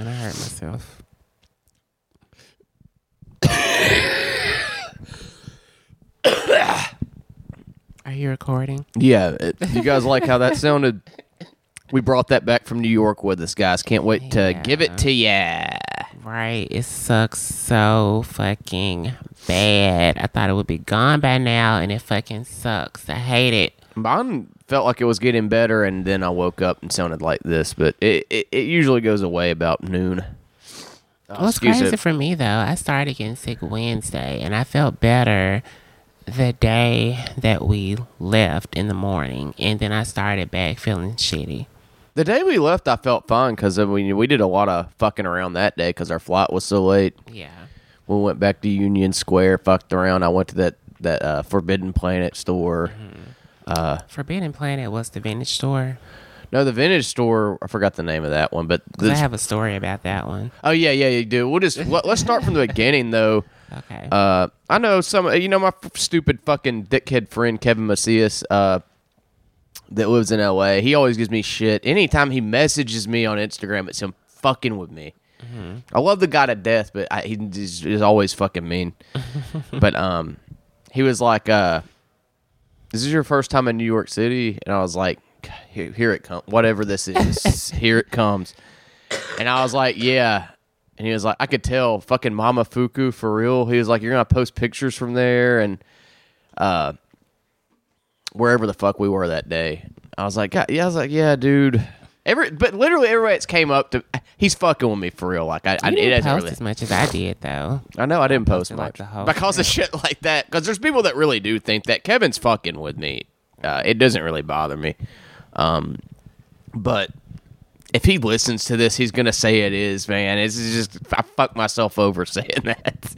And I hurt myself. Are you recording? Yeah, it, you guys like how that sounded? We brought that back from New York with us, guys. Can't wait to Yeah. give it to ya. Right. It sucks so fucking bad. I thought it would be gone by now, and it fucking sucks. I hate it. Mine felt like it was getting better, and then I woke up and sounded like this, but it, it, it usually goes away about noon. Uh, Well, it's excuse crazy it. for me though. I started getting sick Wednesday, and I felt better the day that we left in the morning, and then I started back feeling shitty. The day we left, I felt fine because we we did a lot of fucking around that day because our flight was so late. Yeah. We went back to Union Square, fucked around. I went to that that uh, Forbidden Planet store. Forbidden Planet was the vintage store. No, the vintage store. I forgot the name of that one, but 'Cause I have a story about that one. oh yeah, yeah, you do. We'll just let, let's start from the beginning though. Okay. Uh, I know some. You know my f- stupid fucking dickhead friend Kevin Macias. Uh, that lives in L.A. He always gives me shit. Anytime he messages me on Instagram, it's him fucking with me. I love the guy to death, but I, he just is always fucking mean. but um, he was like, uh, "This is your first time in New York City," and I was like, "Here, here it comes. Whatever this is, here it comes." And I was like, "Yeah." And he was like, "I could tell, fucking Momofuku for real." He was like, "You're gonna post pictures from there and uh, wherever the fuck we were that day." I was like, "Yeah." I was like, "Yeah, dude." Every, but literally everybody that's came up to, he's fucking with me for real. Like I, I didn't hasn't post really, as much as I did though. I know I didn't post like, much whole because of shit like that. Because there's people that really do think that Kevin's fucking with me. Uh, it doesn't really bother me, um, but if he listens to this, he's gonna say it is. Man, it's just I fucked myself over saying that.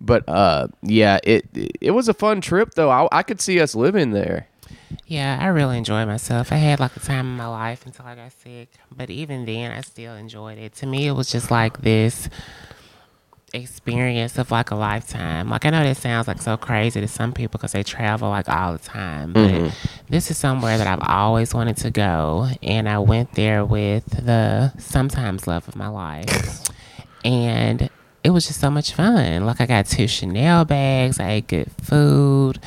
But uh, yeah, it it was a fun trip though. I, I could see us living there. Yeah, I really enjoyed myself. I had like a time in my life until I got sick, but even then, I still enjoyed it. To me, it was just like this experience of like a lifetime. Like I know that sounds like so crazy to some people because they travel like all the time, but mm-hmm. this is somewhere that I've always wanted to go, and I went there with the sometimes love of my life, and it was just so much fun. Like I got two Chanel bags, I ate good food.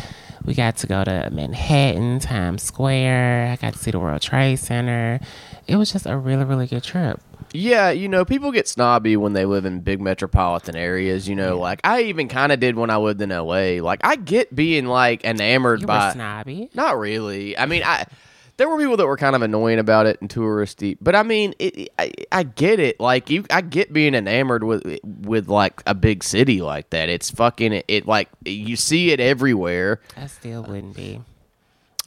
We got to go to Manhattan, Times Square. I got to see the World Trade Center. It was just a really, really good trip. Yeah, you know, people get snobby when they live in big metropolitan areas. You know, like I even kind of did when I lived in L.A. Like I get being like enamored You by. were snobby. Not really. I mean, I there were people that were kind of annoying about it and touristy, but I mean, it, I I get it. Like you, I get being enamored with with like a big city like that. It's fucking it, it like you see it everywhere. I still wouldn't be.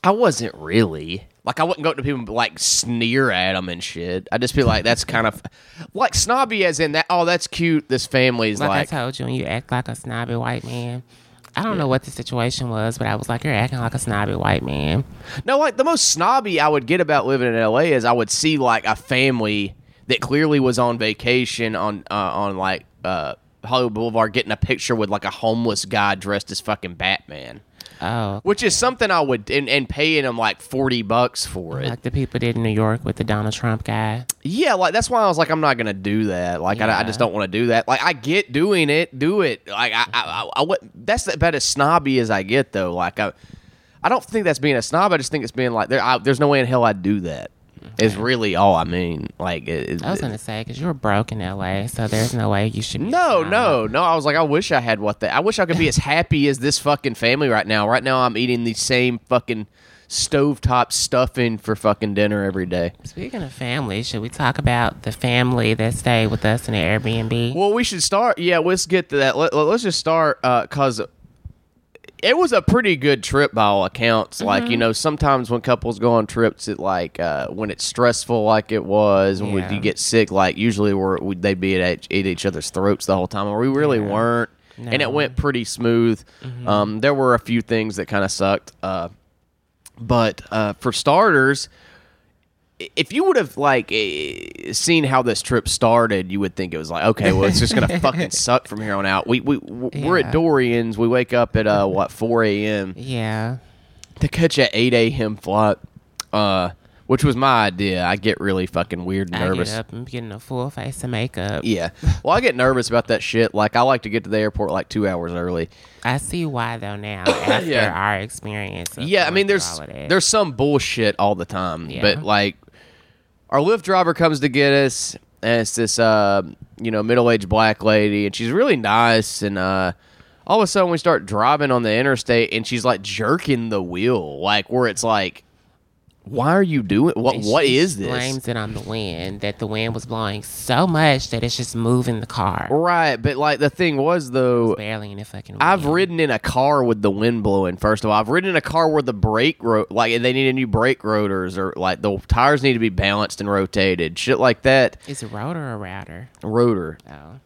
I wasn't really like I wouldn't go up to people and like sneer at them and shit. I'd just be like that's kind of like snobby, as in that. Oh, that's cute. This family's Like, like, I told you, when you act like a snobby white man. I don't know what the situation was, but I was like, you're acting like a snobby white man. No, like the most snobby I would get about living in LA is I would see like a family that clearly was on vacation on uh, on like uh, Hollywood Boulevard getting a picture with like a homeless guy dressed as fucking Batman, Oh, which is something I would and, and paying him like forty bucks for it. like the people did in New York with the Donald Trump guy. Yeah, like that's why I was like, I'm not gonna do that. Like, I, I just don't want to do that. Like, I get doing it, do it. Like, I, I, I, I that's about as snobby as I get, though. Like, I, I don't think that's being a snob. I just think it's being like, there, I, there's no way in hell I'd do that. Is really all I mean. Like, it, it- I was gonna say because you were broke in L.A., so there's no way you should. No, no, no. I was like, I wish I had what that. I wish I could be as happy as this fucking family right now. Right now, I'm eating the same fucking stovetop stuffing for fucking dinner every day. Speaking of family, should we talk about the family that stayed with us in the Airbnb? Well, we should start. Yeah, let's get to that. Let, us just start uh, because it was a pretty good trip by all accounts. Like Mm-hmm. you know, sometimes when couples go on trips, it like uh, when it's stressful, like it was, when Yeah. you get sick, like usually we're, we, they'd be at each, at each other's throats the whole time, or we really weren't. And it Mm-hmm. went pretty smooth. Um, there were a few things that kind of sucked, uh, but uh, for starters, if you would have like eh, seen how this trip started, you would think it was like, okay, well, it's just gonna fucking suck from here on out. We we we're Yeah. at Dorian's. We wake up at uh what four a.m. yeah, to catch an eight a.m. flight. Uh, which was my idea. I get really fucking weird and I nervous. get up and getting a full face of makeup. Yeah. Well, I get nervous about that shit. Like, I like to get to the airport like two hours early. I see why though now after Yeah. our experience. Yeah, I mean, there's all of that. there's some bullshit all the time, Yeah. but like, our Lyft driver comes to get us, and it's this uh, you know middle aged black lady, and she's really nice, and uh, all of a sudden we start driving on the interstate, and she's like jerking the wheel, like where it's like, why are you doing what? And What is this? Blames it on the wind. That the wind was blowing so much that it's just moving the car. Right, but like the thing was though, Barely in the fucking. Wind. I've ridden in a car with the wind blowing. First of all, I've ridden in a car where the brake ro- like they need a new brake rotors or like the tires need to be balanced and rotated, shit like that. Is a rotor or a router? Rotor, Oh,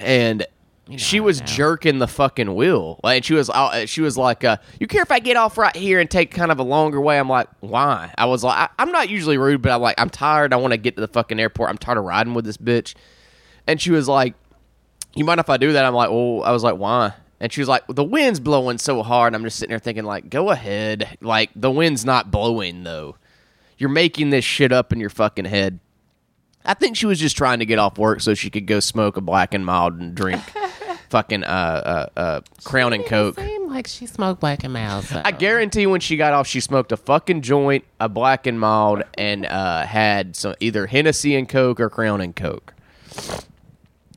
and You know, she was know. jerking the fucking wheel. Like and she was, uh, she was like, uh, "You care if I get off right here and take kind of a longer way?" I'm like, "Why?" I was like, I- "I'm not usually rude, but I'm like, I'm tired. I want to get to the fucking airport. I'm tired of riding with this bitch." And she was like, you mind if I do that? I'm like, well, I was like, why? And she was like, the wind's blowing so hard. I'm just sitting there thinking, like, go ahead. Like, the wind's not blowing, though. You're making this shit up in your fucking head. I think she was just trying to get off work so she could go smoke a black and mild and drink fucking uh, uh, uh, Crown and Coke. It seemed like she smoked black and mild. So. I guarantee when she got off, she smoked a fucking joint, a black and mild, and uh, had some either Hennessy and Coke or Crown and Coke.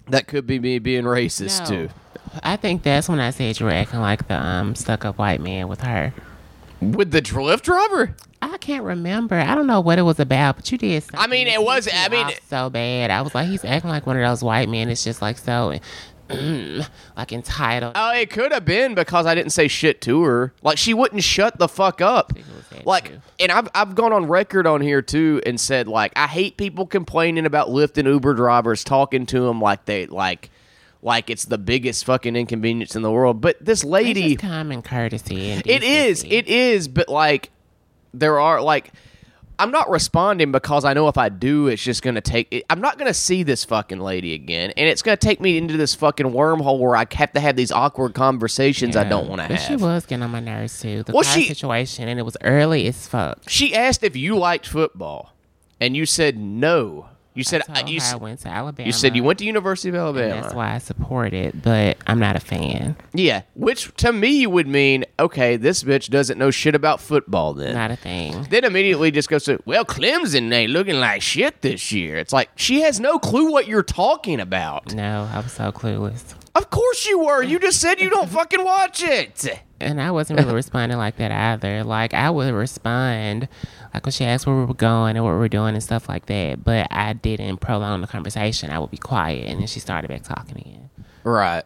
That could be me being racist No. too. I think that's when I said you were acting like the um stuck up white man with her. With the Lyft driver? I can't remember. I don't know what it was about, but you did. I mean, it was- I mean- so bad. I was like, he's acting like one of those white men. It's just like so, like entitled. Oh, it could have been because I didn't say shit to her. Like she wouldn't shut the fuck up. it was that Like, too. and I've I've gone on record on here too and said like I hate people complaining about Lyft and Uber drivers talking to them like they like like it's the biggest fucking inconvenience in the world. But this It's lady, just common courtesy. And it is. It is. But like, there are like. I'm not responding because I know if I do, it's just gonna take. I'm not gonna see this fucking lady again, and it's gonna take me into this fucking wormhole where I have to have these awkward conversations I don't want to have. she was getting on my nerves too. The Well, she- situation, and it was early as fuck. She asked if you liked football, and you said no. You said uh, you, I went to Alabama. you said you went to University of Alabama. That's why I support it, but I'm not a fan. Yeah, which to me would mean okay, this bitch doesn't know shit about football. Then Not a thing. then immediately just goes to well, Clemson ain't looking like shit this year. It's like she has no clue what you're talking about. No, I was so clueless. Of course you were. You just said you don't fucking watch it. And I wasn't really responding like that either. Like I would respond, like when she asked where we were going and what we were doing and stuff like that. But I didn't prolong the conversation. I would be quiet, and then she started back talking again. Right.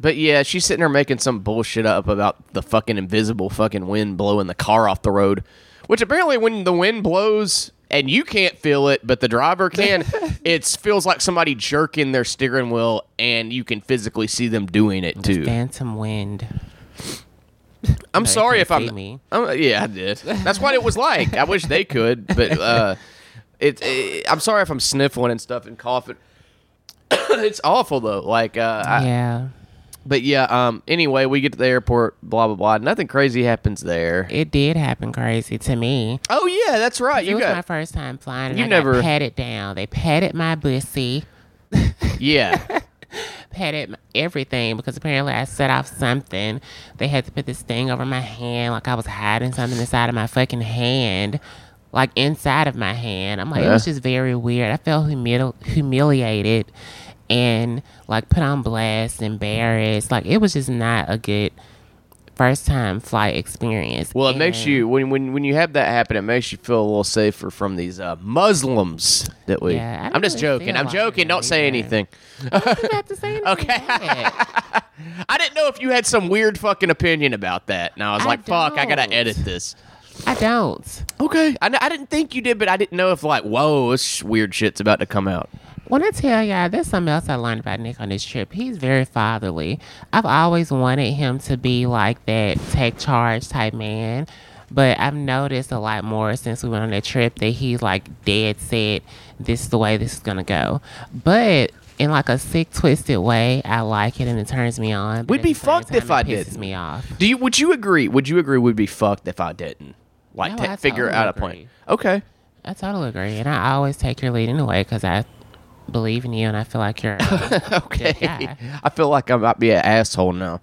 But yeah, she's sitting there making some bullshit up about the fucking invisible fucking wind blowing the car off the road. Which apparently, when the wind blows and you can't feel it, but the driver can, it feels like somebody jerking their steering wheel, and you can physically see them doing it too. Phantom wind. I'm sorry if I'm. me. I'm- yeah, I did. That's what it was like. I wish they could, but uh, it, it. I'm sorry if I'm sniffling and stuff and coughing. it's awful though. Like, uh, I, yeah, But yeah, um anyway, we get to the airport, blah blah blah. Nothing crazy happens there. it did happen crazy to me. Oh yeah, that's right. It You was my first time flying. And You I never- got patted down. They patted my bussy. Yeah. patted m- everything because apparently I set off something. They had to put this thing over my hand, like I was hiding something inside of my fucking hand, like inside of my hand. I'm like, it was just very weird. I felt humili- humiliated and like put on blast, embarrassed. Like it was just not a good first time flight experience. Well, it makes you when when when you have that happen, it makes you feel a little safer from these uh, Muslims that we. Yeah, don't I'm just really joking. I'm joking. Don't say anything. Don't have to say anything Okay. I didn't know if you had some weird fucking opinion about that. And I was I like, fuck, I gotta edit this. I don't. Okay. I, I didn't think you did, but I didn't know if like, whoa, this weird shit's about to come out. When I tell y'all, there's something else I learned about Nick on this trip. He's very fatherly. I've always wanted him to be like that take charge type man. But I've noticed a lot more since we went on that trip that he's like dead set, this is the way this is gonna go. But in like a sick, twisted way, I like it and it turns me on. We'd be fucked if I it pisses me off. Do you? Would you agree? Would you agree? We'd be fucked if I didn't. like No, ta- I figure totally out a point. Okay. I totally agree, and I always take your lead anyway because I believe in you, and I feel like you're Okay. I feel like I might be an asshole now.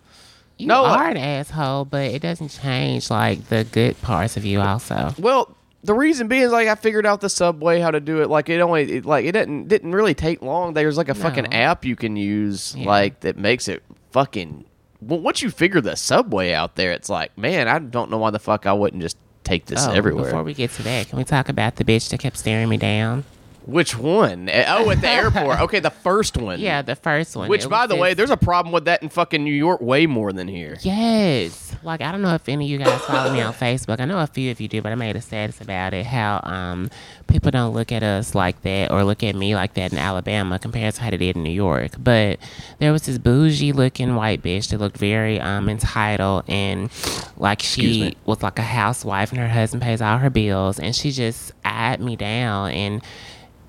You No, I- are an asshole, but it doesn't change like the good parts of you. Also, Well, the reason being is like I figured out the subway how to do it. Like it only it, like it didn't didn't really take long. There's like a fucking app you can use Yeah. like that makes it fucking. Well, once you figure the subway out there, it's like man, I don't know why the fuck I wouldn't just take this oh, everywhere. Before we get to that, can we talk about the bitch that kept staring me down? Which one? Eh, Oh, at the airport. Okay, the first one. Yeah, the first one. Which, It by the way, there's a problem with that in fucking New York way more than here. Yes. Like I don't know if any of you guys follow me on Facebook. I know a few of you do, but I made a status about it. How um people don't look at us like that or look at me like that in Alabama compared to how they did in New York. But there was this bougie looking white bitch that looked very um entitled and like she was like a housewife and her husband pays all her bills and she just eyed me down and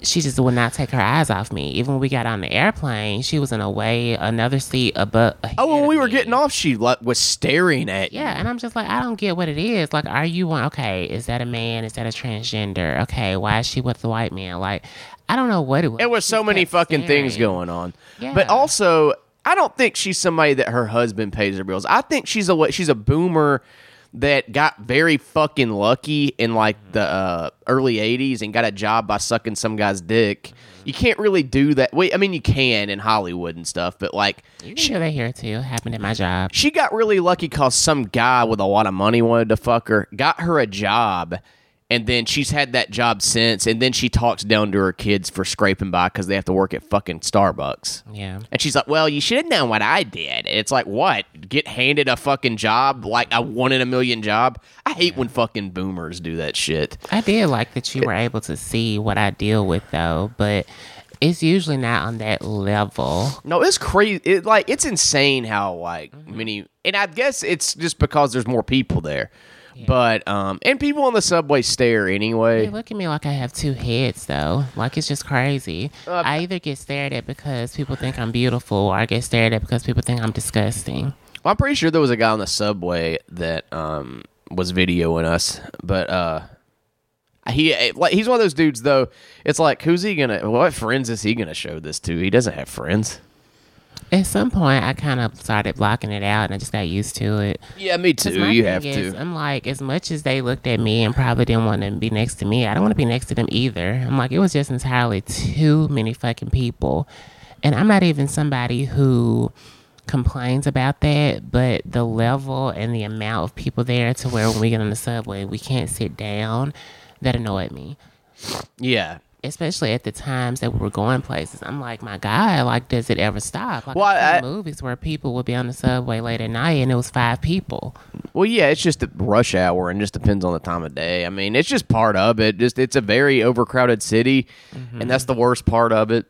she just would not take her eyes off me. Even when we got on the airplane, she was in a way another seat above. Oh, when we were me. getting off, she like, was staring at you. Yeah, and I'm just like, I don't get what it is. Like, are you one? Okay, is that a man? Is that a transgender? Okay, why is she with the white man? Like, I don't know what it was. There was She so many fucking things going on. Yeah. But also, I don't think she's somebody that her husband pays her bills. I think she's a she's a boomer that got very fucking lucky in like the uh, early '80s and got a job by sucking some guy's dick. You can't really do that. Wait, I mean, you can in Hollywood and stuff, but like, You can do that here too. It happened at my job. she got really lucky because some guy with a lot of money wanted to fuck her, got her a job, and then she's had that job since. And then she talks down to her kids for scraping by because they have to work at fucking Starbucks. Yeah. And she's like, "Well, you should have known what I did." It's like, what? Get handed a fucking job like a one in a million job? I hate when fucking boomers do that shit. I did like that you were able to see what I deal with though, but it's usually not on that level. No, it's crazy. It like it's insane how like mm-hmm. many, and I guess it's just because there's more people there. But um, and people on the subway stare anyway. They look at me like I have two heads though. Like it's just crazy. Uh, I either get stared at because people think I'm beautiful or I get stared at because people think I'm disgusting. Well, I'm pretty sure there was a guy on the subway that um was videoing us, but uh. He eh, like he's one of those dudes though. It's like who's he gonna? What friends is he gonna show this to? He doesn't have friends. At some point, I kind of started blocking it out, and I just got used to it. Yeah, me too. You have is, to. I'm like, as much as they looked at me and probably didn't want to be next to me, I don't want to be next to them either. I'm like, it was just entirely too many fucking people, and I'm not even somebody who complains about that, but the level and the amount of people there to where when we get on the subway, we can't sit down, that annoyed me. Yeah. Especially at the times that we were going places. I'm like, my God, like, does it ever stop? Like, Well, I- movies where people would be on the subway late at night and it was five people. Well, yeah, it's just a rush hour and just depends on the time of day. I mean, it's just part of it. Just it's a very overcrowded city, and that's the worst part of it.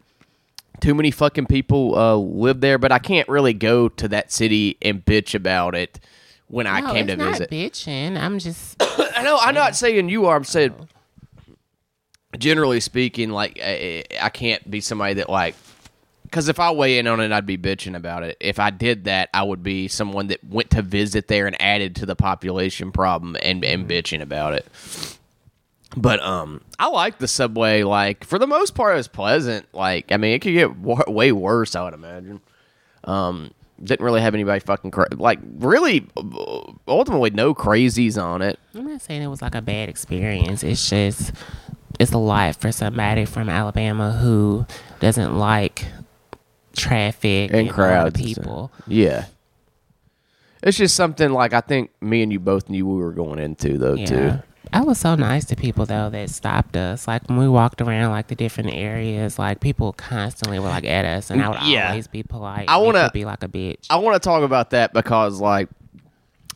Too many fucking people uh, live there, but I can't really go to that city and bitch about it when I came to not visit. bitching. I'm just I know. I'm not saying you are. I'm saying, generally speaking, like I, I can't be somebody that like. Because if I weigh in on it, I'd be bitching about it. If I did that, I would be someone that went to visit there and added to the population problem and, and bitching about it. But um, I like the subway. Like for the most part, it was pleasant. Like I mean, it could get w- way worse. I would imagine. Um, didn't really have anybody fucking cra- like really. Ultimately, no crazies on it. I'm not saying it was like a bad experience. It's just it's a lot for somebody from Alabama who doesn't like traffic and a lot of crowds and people. Yeah. It's just something like I think me and you both knew we were going into though Yeah. too. I was so nice to people though that stopped us. Like when we walked around like the different areas, like people constantly were like at us, and I would Yeah. always be polite. I wanna- be like a bitch. I want to talk about that because like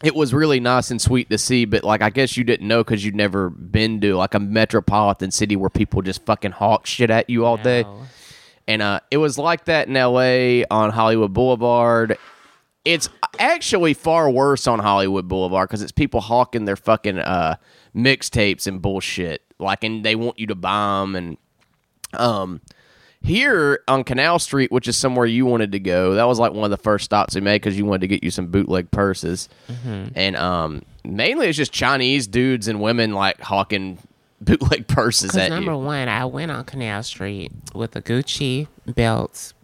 it was really nice and sweet to see, but like I guess you didn't know because you'd never been to like a metropolitan city where people just fucking hawk shit at you all day. No. And uh, it was like that in L.A. on Hollywood Boulevard. It's actually far worse on Hollywood Boulevard because it's people hawking their fucking uh, mixtapes and bullshit. Like, and they want you to buy them, and um, Here on Canal Street, which is somewhere you wanted to go, that was like one of the first stops we made because you wanted to get you some bootleg purses, Mm-hmm. and um, mainly it's just Chinese dudes and women like hawking bootleg purses at number you. one, I went on Canal Street with a Gucci belt.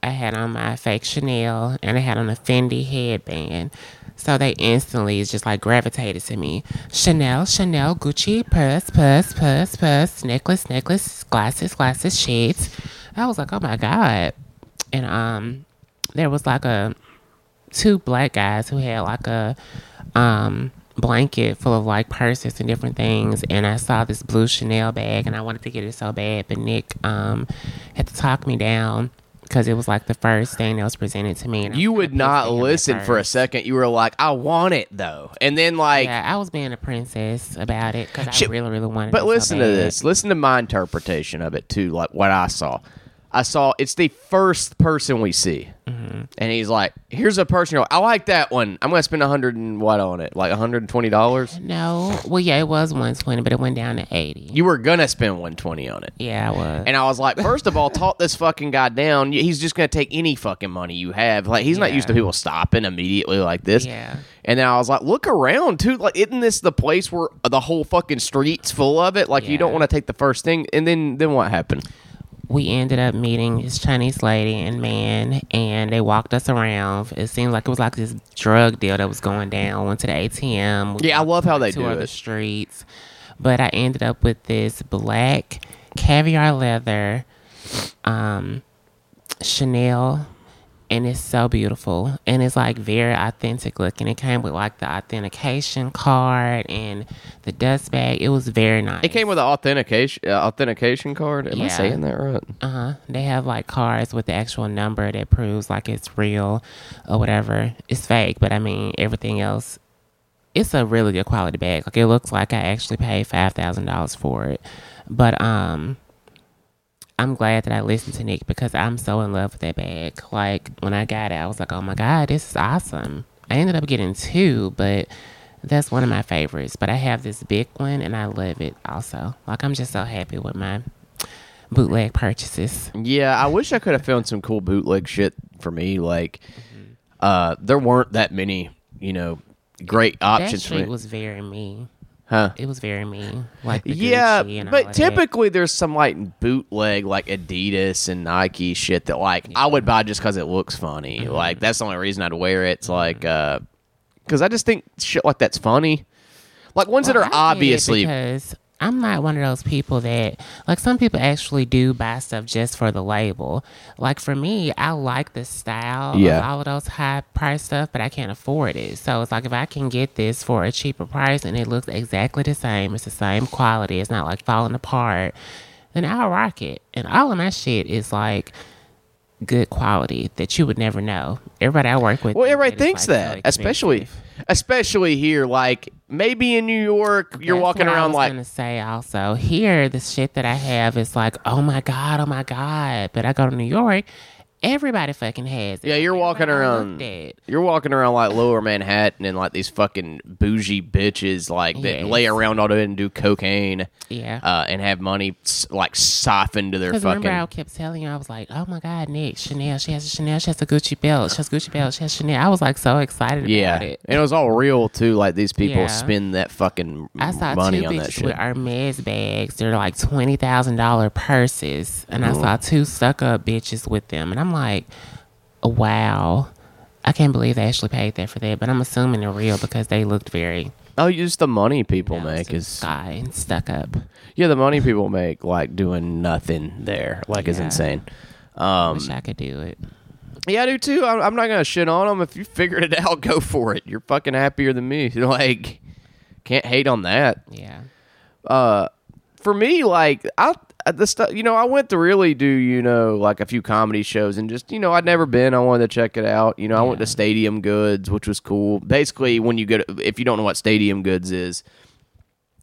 I had on my fake Chanel and I had on a Fendi headband. So they instantly just like gravitated to me. Chanel, Chanel, Gucci, purse, purse, purse, purse, necklace, necklace, glasses, glasses, shades. I was like, oh my God. And um there was like a two black guys who had like a um blanket full of like purses and different things and I saw this blue Chanel bag and I wanted to get it so bad but Nick um had to talk me down because it was like the first thing that was presented to me and You would not pissed at him at listen for a second. You were like, "I want it though," and then like, yeah I was being a princess about it because I really really wanted But it so listen to this. Listen to my interpretation of it too. Like what I saw. I saw it's the first person we see, Mm-hmm. and he's like, "Here's a person. You're like, I like that one. I'm gonna spend a hundred and what on it? Like hundred and twenty dollars. no well yeah it was 120 but it went down to 80 You were gonna spend one twenty on it." yeah I was And I was like, first of all, talk this fucking guy down. He's just gonna take any fucking money you have. Like he's not used to people stopping immediately like this. Yeah. And then I was like, look around too. Like, isn't this the place where the whole fucking street's full of it? Like, you don't want to take the first thing. And then, then what happened? We ended up meeting this Chinese lady and man, and they walked us around. It seemed like it was like this drug deal that was going down. Went to the ATM. We Yeah, I love how they do it. streets, but I ended up with this black caviar leather, um, Chanel. And it's so beautiful, and it's like very authentic looking. It came with like the authentication card and the dust bag. It was very nice. It came with an authentication uh, authentication card. Am I saying that right? Uh huh. They have like cards with the actual number that proves like it's real or whatever. It's fake, but I mean everything else. It's a really good quality bag. Like it looks like I actually paid five thousand dollars for it. But um, I'm glad that I listened to Nick because I'm so in love with that bag. Like when I got it, I was like, oh my god, this is awesome. I ended up getting two, but that's one of my favorites. But I have this big one and I love it also. Like I'm just so happy with my bootleg purchases. Yeah, I wish I could have found some cool bootleg shit for me. Like, uh, there weren't that many, you know, great That options for me. was very me. Huh? It was very me. Like Yeah, but typically there's some like bootleg like Adidas and Nike shit that like I would buy just because it looks funny. Mm-hmm. Like that's the only reason I'd wear it. It's like uh, because I just think shit like that's funny. Like ones that are obviously because I'm not one of those people that like some people actually do buy stuff just for the label. Like for me, I like the style Yeah. of all of those high price stuff, but I can't afford it. So it's like if I can get this for a cheaper price and it looks exactly the same, it's the same quality, it's not like falling apart, then I'll rock it. And all of my shit is like good quality that you would never know. Everybody I work with, well, everybody thinks like, so that, oh, especially especially here. Like maybe in New York, you're That's walking what I around was like gonna say also here the shit that I have is like oh my god oh my god but I go to New York everybody fucking has it Yeah, you're walking around. You're walking around like Lower Manhattan and like these fucking bougie bitches like that Yes. lay around all day and do cocaine. yeah Uh, and have money s- like siphoned to their because fucking. remember I kept telling you I was like oh my god Nick Chanel she has a Chanel she has a Gucci belt she has Gucci belt she has Chanel I was like so excited yeah, about it and it was all real too. Like these people Yeah. spend that fucking I saw money two on that bitches shit. with Hermes bags. They're like twenty thousand dollar purses, and I saw two stuck up bitches with them, and I'm like, wow, I can't believe they actually paid that for that. But I'm assuming they're real because they looked very oh, just the money people you know, make is sky and stuck up. yeah, the money people make like doing nothing there like is insane. Um, Wish I could do it. yeah, I do too. I'm, I'm not gonna shit on them. If you figured it out, go for it. You're fucking happier than me. Like, can't hate on that. Yeah, uh for me like i the stuff you know i went to really do you know like a few comedy shows and just you know i'd never been i wanted to check it out you know i went to stadium goods which was cool basically when you go to, if you don't know what stadium goods is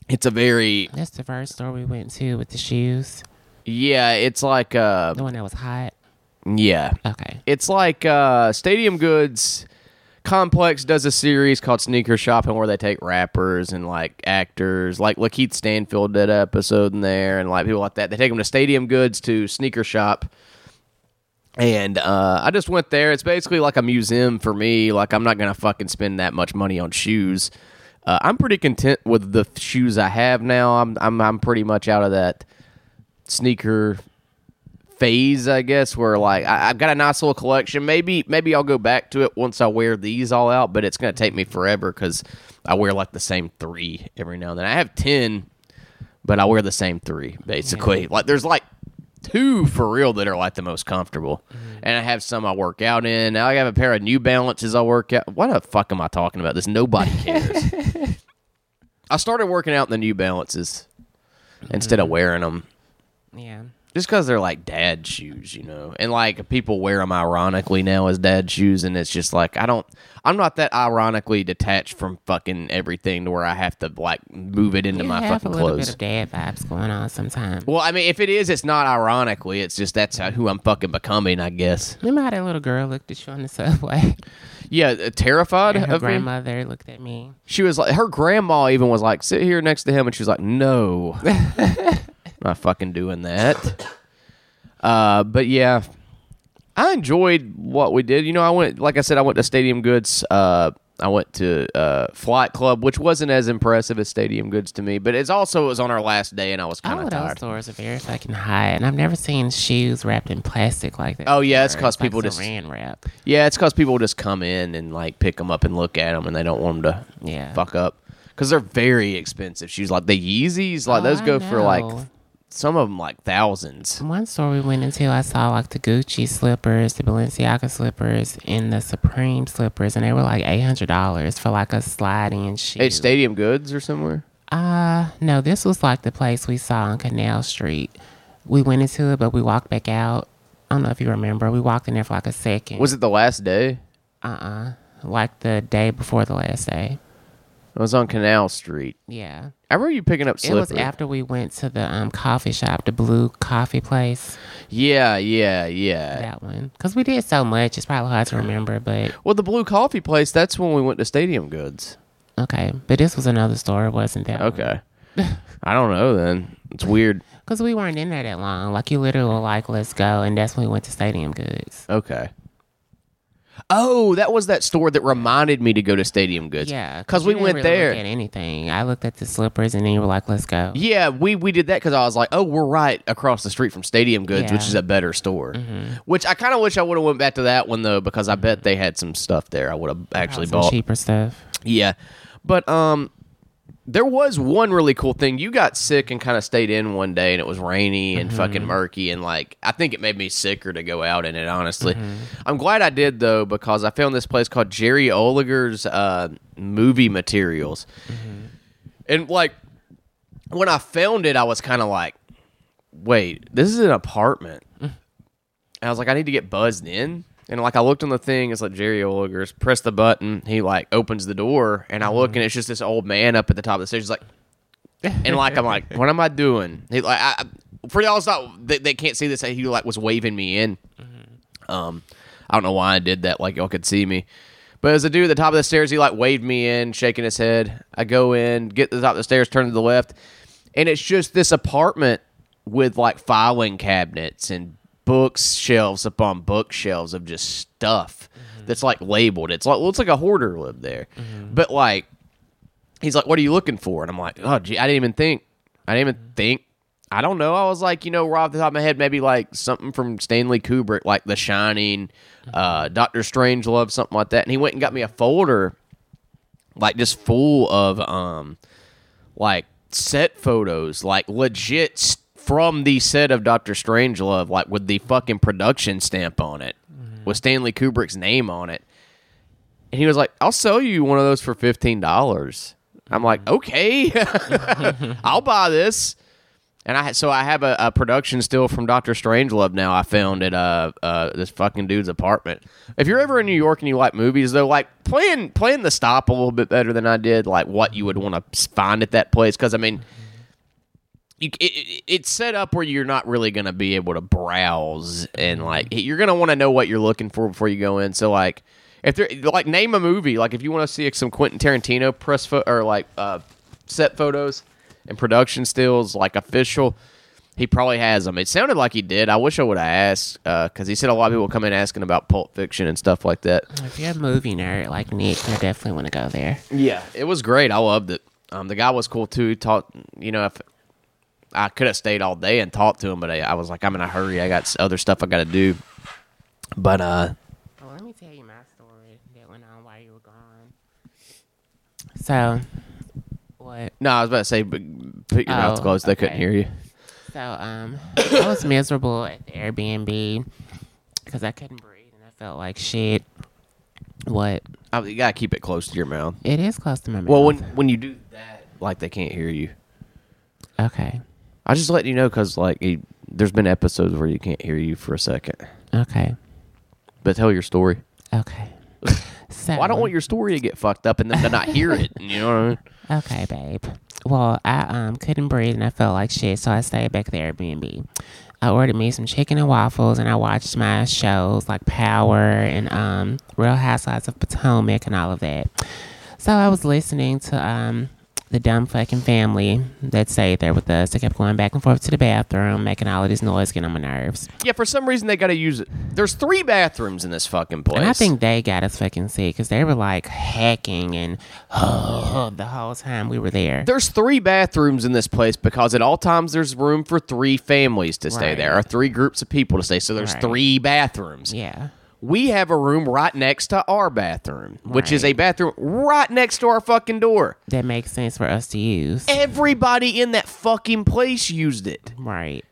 it's a very that's the first store we went to with the shoes. yeah it's like uh The one that was hot. yeah Okay. it's like uh stadium goods Complex does a series called Sneaker Shopping where they take rappers and like actors, like LaKeith Stanfield did an episode in there, and like people like that. They take them to Stadium Goods to Sneaker Shop, and uh, I just went there. It's basically like a museum for me. Like I'm not gonna fucking spend that much money on shoes. Uh, I'm pretty content with the shoes I have now. I'm I'm I'm pretty much out of that sneaker phase, I guess, where like I, I've got a nice little collection. Maybe maybe I'll go back to it once I wear these all out, but it's gonna take me forever because I wear like the same three every now and then. I have ten, but I wear the same three basically. Like there's like two for real that are like the most comfortable, mm-hmm. and I have some I work out in. Now I have a pair of New Balances I work out. What the fuck am I talking about? This nobody cares. I started working out in the New Balances instead of mm-hmm. wearing them Yeah. Just because they're like dad shoes, you know, and like people wear them ironically now as dad shoes, and it's just like I don't, I'm not that ironically detached from fucking everything to where I have to like move it into You my have fucking a little clothes. bit of dad vibes going on sometimes. well, I mean, if it is, it's not ironically. It's just that's how, who I'm fucking becoming, I guess. Remember how that little girl looked at you on the subway? Yeah, uh, terrified And her of me. grandmother looked at me. She was like, her grandma even was like, sit here next to him, and she was like, no, not fucking doing that. Uh, but yeah, I enjoyed what we did. You know, I went, like I said, I went to Stadium Goods. Uh, I went to uh, Flight Club, which wasn't as impressive as Stadium Goods to me, but it's also it was on our last day, and I was kind of of those stores are very fucking high, and I've never seen shoes wrapped in plastic like that. Oh, yeah, it's. 'cause people like just- saran wrap. Yeah, it's because people just come in and like pick them up and look at them, and they don't want them to Yeah. fuck up because they're very expensive shoes. Like the Yeezys, like Oh, those I go for like know. Some of them like thousands. One store we went into, I saw like the Gucci slippers, the Balenciaga slippers, and the Supreme slippers, and they were like eight hundred dollars for like a sliding shoe. At Stadium Goods or somewhere. Uh, no, this was like the place we saw on Canal Street. We went into it, but we walked back out. I don't know if you remember. We walked in there for like a second. Was it the last day? uh uh Like the day before the last day. It was on Canal Street. Yeah. I remember you picking up It was after we went to the um coffee shop, the blue coffee place. yeah, yeah, yeah. That one. Because we did so much, it's probably hard to remember, but Well, the Blue Coffee place. That's when we went to Stadium Goods. okay. But this was another store, wasn't that? Okay. I don't know. Then it's weird. Because we weren't in there that long. Like you literally were like, let's go. And that's when we went to Stadium Goods. Okay. Oh, that was that store that reminded me to go to Stadium Goods. Yeah. because we went really there. Look at anything. I looked at the slippers and then you were like, let's go. Yeah, we we did that because I was like, oh, we're right across the street from Stadium Goods, which Yeah. Mm-hmm. is a better store. Which I kind of wish I would have went back to that one though, because I bet they had some stuff there I would have actually Some bought. cheaper stuff. Yeah, but um, there was one really cool thing. You got sick and kind of stayed in one day, and it was rainy and mm-hmm. fucking murky, and like I think it made me sicker to go out in it. Honestly, mm-hmm. I'm glad I did though because I found this place called Jerry Ohlinger's uh, movie materials, mm-hmm. and like when I found it, I was kind of like, wait, this is an apartment. And I was like, I need to get buzzed in. And like I looked on the thing, it's like Jerry Ohlingers. Press the button, he like opens the door, and I look, and it's just this old man up at the top of the stairs. He's like, and like I'm like, what am I doing? He like, I, I- for y'all not they, they can't see this. He like was waving me in. Um, I don't know why I did that. Like y'all could see me, but as a dude at the top of the stairs, he like waved me in, shaking his head. I go in, get to the top of the stairs, turn to the left, and it's just this apartment with like filing cabinets and bookshelves upon bookshelves of just stuff that's like labeled. It's like well, it's like a hoarder lived there, but like he's like, "What are you looking for?" And I'm like, "Oh, gee, I didn't even think. I didn't even think. I don't know. I was like, you know, right off the top of my head, maybe like something from Stanley Kubrick, like The Shining, uh, Doctor Strangelove, something like that." And he went and got me a folder, like just full of um, like set photos, like legit from the set of Doctor Strangelove, like with the fucking production stamp on it, with Stanley Kubrick's name on it. And he was like, "I'll sell you one of those for fifteen dollars." I'm like, "Okay, I'll buy this." And I so I have a, a production still from Doctor Strangelove now. I found at uh uh this fucking dude's apartment. If you're ever in New York and you like movies, though, like playing playing the stop a little bit better than I did. Like what you would want to find at that place, because I mean, you, it, it, it's set up where you're not really going to be able to browse and like you're going to want to know what you're looking for before you go in. So like If they're like name a movie, like if you want to see like, some Quentin Tarantino press fo- or like uh, set photos and production stills, like official, he probably has them. It sounded like he did. I wish I would have asked because he said a lot of people come in asking about Pulp Fiction and stuff like that. If you're a movie nerd like Nick, you definitely want to go there. Yeah, it was great. I loved it. Um, the guy was cool too. He talked, you know, if I could have stayed all day and talked to him, but I, I was like, I'm in a hurry. I got other stuff I got to do. But uh, Well, let me tell you my story that went on while you were gone. So, what? no, I was about to say, but put your mouth Oh, closed. They couldn't hear you. So, um, I was miserable at the Airbnb because I couldn't breathe and I felt like shit. What? I, you gotta keep it close to your mouth. It is close to my mouth. Well, when when you do that, like they can't hear you. okay, I just let you know because like he, there's been episodes where you can't hear you for a second. okay, But tell your story. okay. So, Well, I don't want your story to get fucked up and then to not hear it. You know what I mean? Okay, babe. Well, I um couldn't breathe and I felt like shit, so I stayed back there at the Airbnb. I ordered me some chicken and waffles and I watched my shows like Power and um Real Housewives of Potomac and all of that. So I was listening to um the dumb fucking family that stayed there with us. They kept going back and forth to the bathroom, making all of this noise, getting on my nerves. Yeah, for some reason they got to use it. There's three bathrooms in this fucking place. And I think they got us fucking sick because they were like hacking and the whole time we were there. there's three bathrooms in this place because at all times there's room for three families to stay Right. there or three groups of people to stay. So there's Right. three bathrooms. yeah. We have a room right next to our bathroom, which is a bathroom right next to our fucking door. that makes sense for us to use. Everybody in that fucking place used it. Right.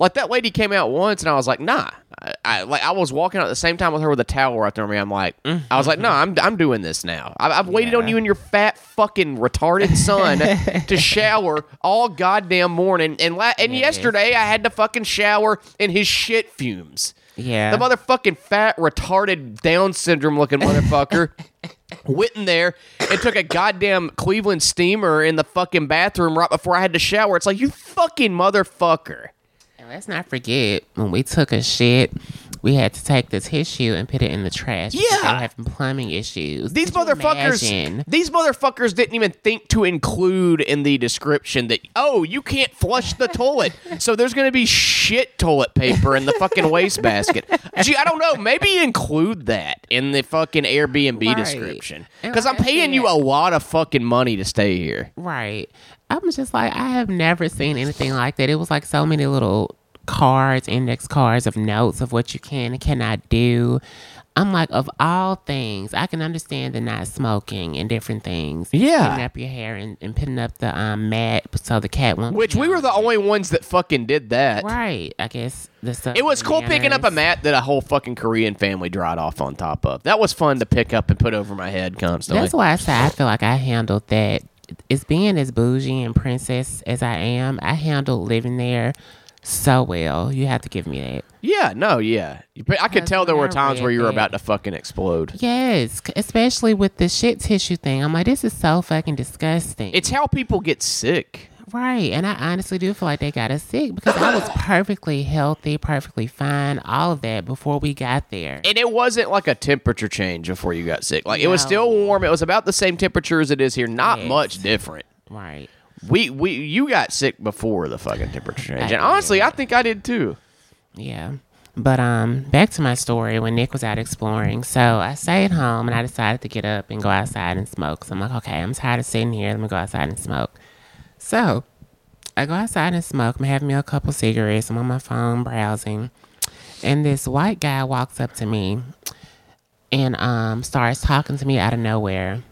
Like that lady came out once, and I was like, "Nah." I, I like I was walking out at the same time with her with a towel wrapped around me. I'm like, I was like, "No, I'm I'm doing this now. I, I've waited on you and your fat fucking retarded son to shower all goddamn morning, and la- and Yes. yesterday I had to fucking shower in his shit fumes. Yeah. The motherfucking fat, retarded, Down syndrome looking motherfucker went in there and took a goddamn Cleveland steamer in the fucking bathroom right before I had to shower. It's like, you fucking motherfucker. and let's not forget when we took a shit, we had to take the tissue and put it in the trash. Yeah. They were having plumbing issues. These Could motherfuckers, these motherfuckers didn't even think to include in the description that oh, you can't flush the toilet, so there's gonna be shit toilet paper in the fucking wastebasket. Gee, I don't know. Maybe include that in the fucking Airbnb Right. description because I'm paying you a lot of fucking money to stay here. Right. I'm just like, I have never seen anything like that. It was like so many little cards, index cards of notes of what you can and cannot do. I'm like, of all things, I can understand the not smoking and different things. Yeah. Putting up your hair and, and putting up the um, mat so the cat won't. Which we were the only ones that fucking did that. Right. I guess the stuff. It was cool picking up a mat that a whole fucking Korean family dried off on top of. That was fun to pick up and put over my head constantly. That's why I say I feel like I handled that. It's being as bougie and princess as I am, I handled living there so well. You have to give me that. Yeah, no, yeah. I could tell there were times where you were about to fucking explode. Yes, especially with the shit tissue thing. I'm like, this is so fucking disgusting. It's how people get sick. right, and I honestly do feel like they got us sick because I was perfectly healthy, perfectly fine, all of that before we got there. And it wasn't like a temperature change before you got sick. Like it was No. still warm. It was about the same temperature as it is here. Not Yes. much different. Right. We we you got sick before the fucking temperature change. And honestly. I think I did too. Yeah. But um, back to my story when Nick was out exploring. So I stayed home and I decided to get up and go outside and smoke. So I'm like, okay, I'm tired of sitting here. Let me go outside and smoke. So I go outside and smoke. I'm having me a couple cigarettes. I'm on my phone browsing. And this white guy walks up to me and um starts talking to me out of nowhere.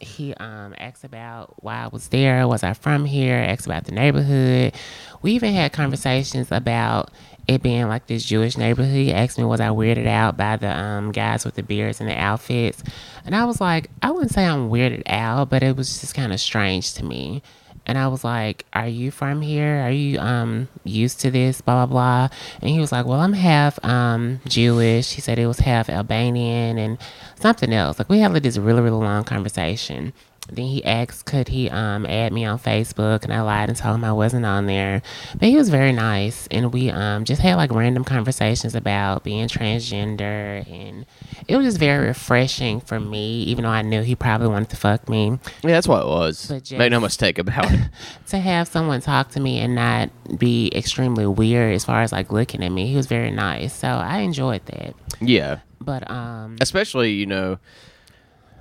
He um asked about why I was there, was I from here, asked about the neighborhood. We even had conversations about it being like this Jewish neighborhood. He asked me was I weirded out by the um guys with the beards and the outfits. And I was like, I wouldn't say I'm weirded out, but it was just kind of strange to me. And I was like, Are you from here? Are you um used to this? Blah blah blah. And he was like, Well, I'm half um Jewish. He said it was half Albanian and something else. Like we had like this really, really long conversation. Then he asked, could he um add me on Facebook, and I lied and told him I wasn't on there. But he was very nice, and we um just had like random conversations about being transgender, and it was just very refreshing for me. Even though I knew he probably wanted to fuck me, Yeah, that's what it was. But just- Make no mistake about it. to have someone talk to me and not be extremely weird as far as like looking at me, he was very nice. So I enjoyed that. yeah. But um, Especially, you know,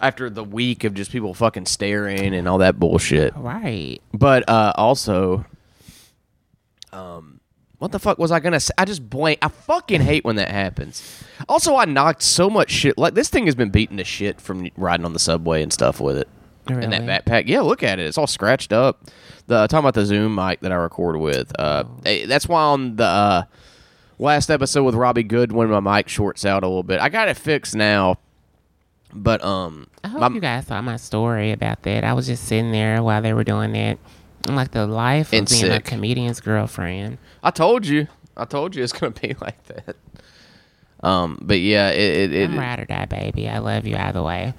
after the week of just people fucking staring and all that bullshit. right. But uh also um what the fuck was I gonna say? I just blank. I fucking hate when that happens. Also, I knocked so much shit. Like this thing has been beaten to shit from riding on the subway and stuff with it. And that backpack, yeah, look at it. It's all scratched up. The talking about the Zoom mic that I record with. Uh, eh, that's why on the uh, last episode with Robbie Goodwin, my mic shorts out a little bit. I got it fixed now, but um, I hope my- you guys saw my story about that. I was just sitting there while they were doing that. I'm like the life of being a comedian's girlfriend. I told you, I told you it's gonna be like that. Um, but yeah, it, it, it I'm ride or die, baby. I love you either way.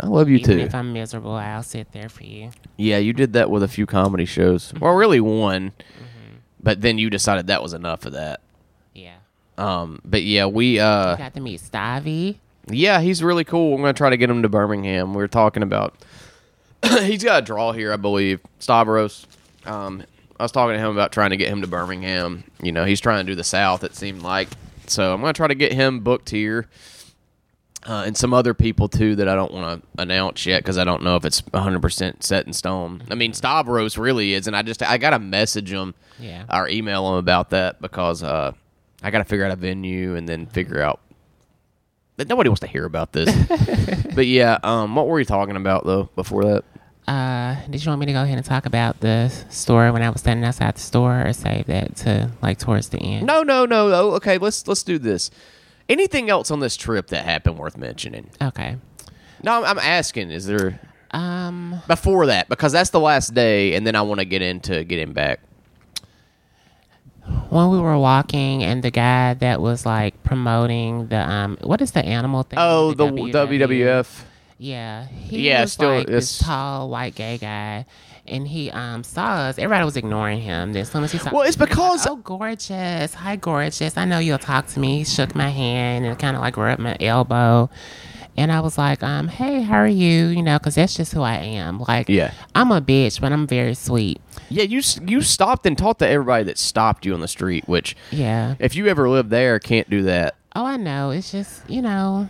I love you Even too. if I'm miserable, I'll sit there for you. Yeah, you did that with a few comedy shows. Well, really one, Mm-hmm. but then you decided that was enough of that. Yeah. Um, but yeah, we uh, Got to meet Stavi. Yeah, he's really cool. I'm gonna try to get him to Birmingham. We were talking about he's got a draw here, I believe. Stavros. Um, I was talking to him about trying to get him to Birmingham. You know, he's trying to do the South. It seemed like so. I'm gonna try to get him booked here, uh, and some other people too that I don't want to announce yet because I don't know if it's 100 percent set in stone. I mean, Stavros really is, and I just I gotta message him Yeah. or email him about that because uh, I gotta figure out a venue and then figure out but nobody wants to hear about this. but yeah, um, what were we talking about though before that? Uh, did you want me to go ahead and talk about the store when I was standing outside the store, or save that to like towards the end? No, no, no. Oh, okay, let's let's do this. Anything else on this trip that happened worth mentioning? Okay. No, I'm, I'm asking. Is there Um. before that because that's the last day, and then I want to get into getting back. When we were walking and the guy that was like promoting the um what is the animal thing Oh, the WWF. yeah he Yeah, was still, like this tall white gay guy and he um saw us. Everybody was ignoring him. Then as soon as he saw Well, it's was like, because- oh gorgeous. Hi gorgeous. I know you'll talk to me. He shook my hand and kind of like rubbed my elbow and I was like, um, hey, how are you? You know, because that's just who I am. Like, Yeah. I'm a bitch, but I'm very sweet. Yeah, you you stopped and talked to everybody that stopped you on the street. Which, Yeah. if you ever live there, can't do that. Oh, I know. It's just, you know,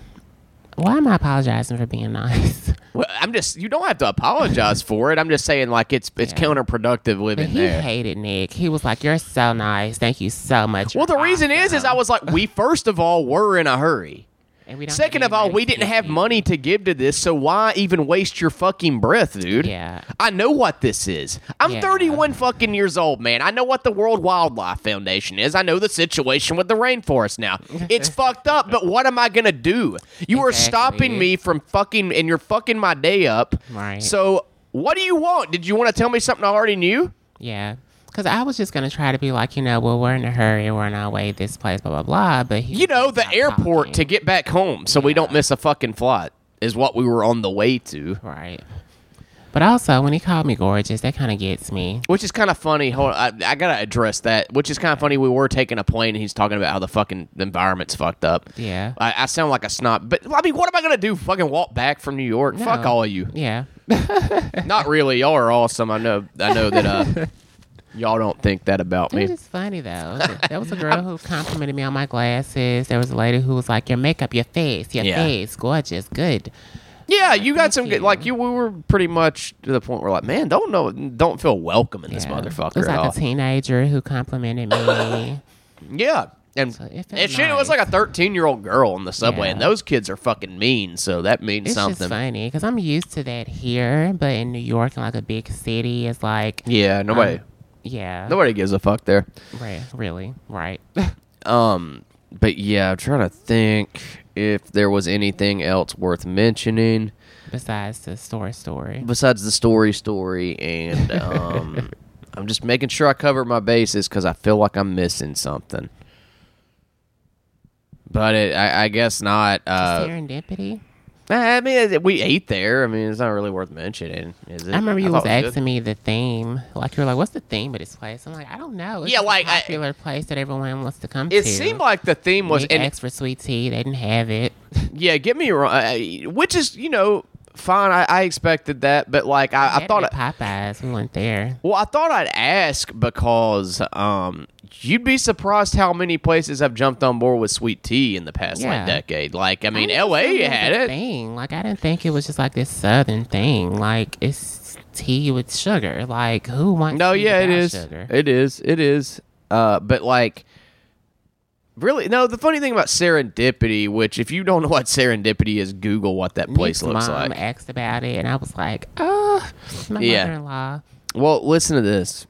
why am I apologizing for being nice? Well, I'm just you don't have to apologize for it. I'm just saying like it's it's Yeah. counterproductive But living he there. He hated Nick. He was like, "You're so nice. Thank you so much." Well, the You're reason is, is I was like, we first of all were in a hurry. And we don't Second of all, we didn't have money to give to this, so why even waste your fucking breath, dude? Yeah. I know what this is. I'm Yeah. 31 fucking years old, man. I know what the World Wildlife Foundation is. I know the situation with the rainforest now. It's fucked up, but what am I gonna do? You are stopping me from fucking, and you're fucking my day up. Right. So, what do you want? Did you want to tell me something I already knew? Yeah. Because I was just gonna try to be like, you know, well, we're in a hurry, we're on our way this place, blah blah blah. But he You know, the airport talking. to get back home so we don't miss a fucking flight is what we were on the way to. right. But also, when he called me gorgeous, that kind of gets me. Which is kind of funny. Hold on, I, I gotta address that. Which is kind of funny. We were taking a plane and he's talking about how the fucking environment's fucked up. Yeah. I, I sound like a snob, but I mean, what am I gonna do? Fucking walk back from New York? Fuck all of you. Yeah. Not really. Y'all are awesome. I know. I know that. uh Y'all don't think that about me. It's just funny though. There was a girl who complimented me on my glasses. There was a lady who was like, "Your makeup, your face, your Yeah. face, gorgeous, good." Yeah, you got Thank some good. you. Like you, we were pretty much to the point where like, man, don't know, don't feel welcome in this motherfucker It was like a teenager who complimented me. Yeah. And, So it and shit, it was like a 13 year old girl on the subway, Yeah. and those kids are fucking mean, so that means It's something. just funny because I'm used to that here, but in New York, in like a big city, it's like, Yeah, nobody, um, yeah, nobody gives a fuck there. right, really, right. Um, but yeah, I'm trying to think if there was anything else worth mentioning Besides the story story, besides the story story, and um, I'm just making sure I cover my bases because I feel like I'm missing something. But it, I, I guess not. Uh, serendipity. I mean, we ate there. I mean, it's not really worth mentioning, is it? I remember you was thought it asking me the theme. Like you were like, "What's the theme of this place?" I'm like, "I don't know." It's Yeah, like, a I- popular place that everyone wants to come It to. seemed like the theme was, and asked for sweet tea. They didn't have it. yeah, get me wrong, which is you know fine. I, I expected that, but like I, I thought, it Popeyes. We went there. well, I thought I'd ask because um, you'd be surprised how many places have jumped on board with sweet tea in the past like decade. Like, I mean, I L.A. had it. Thing like I didn't think it was just like this southern thing. Like it's tea with sugar. Like who wants? No, yeah, it is. Sugar? It is. It is. Uh, but like, really, no. The funny thing about serendipity, which if you don't know what serendipity is, Google what that place Nick's looks mom like. asked about it, and I was like, "Oh, my Yeah. mother-in-law." Well, listen to this.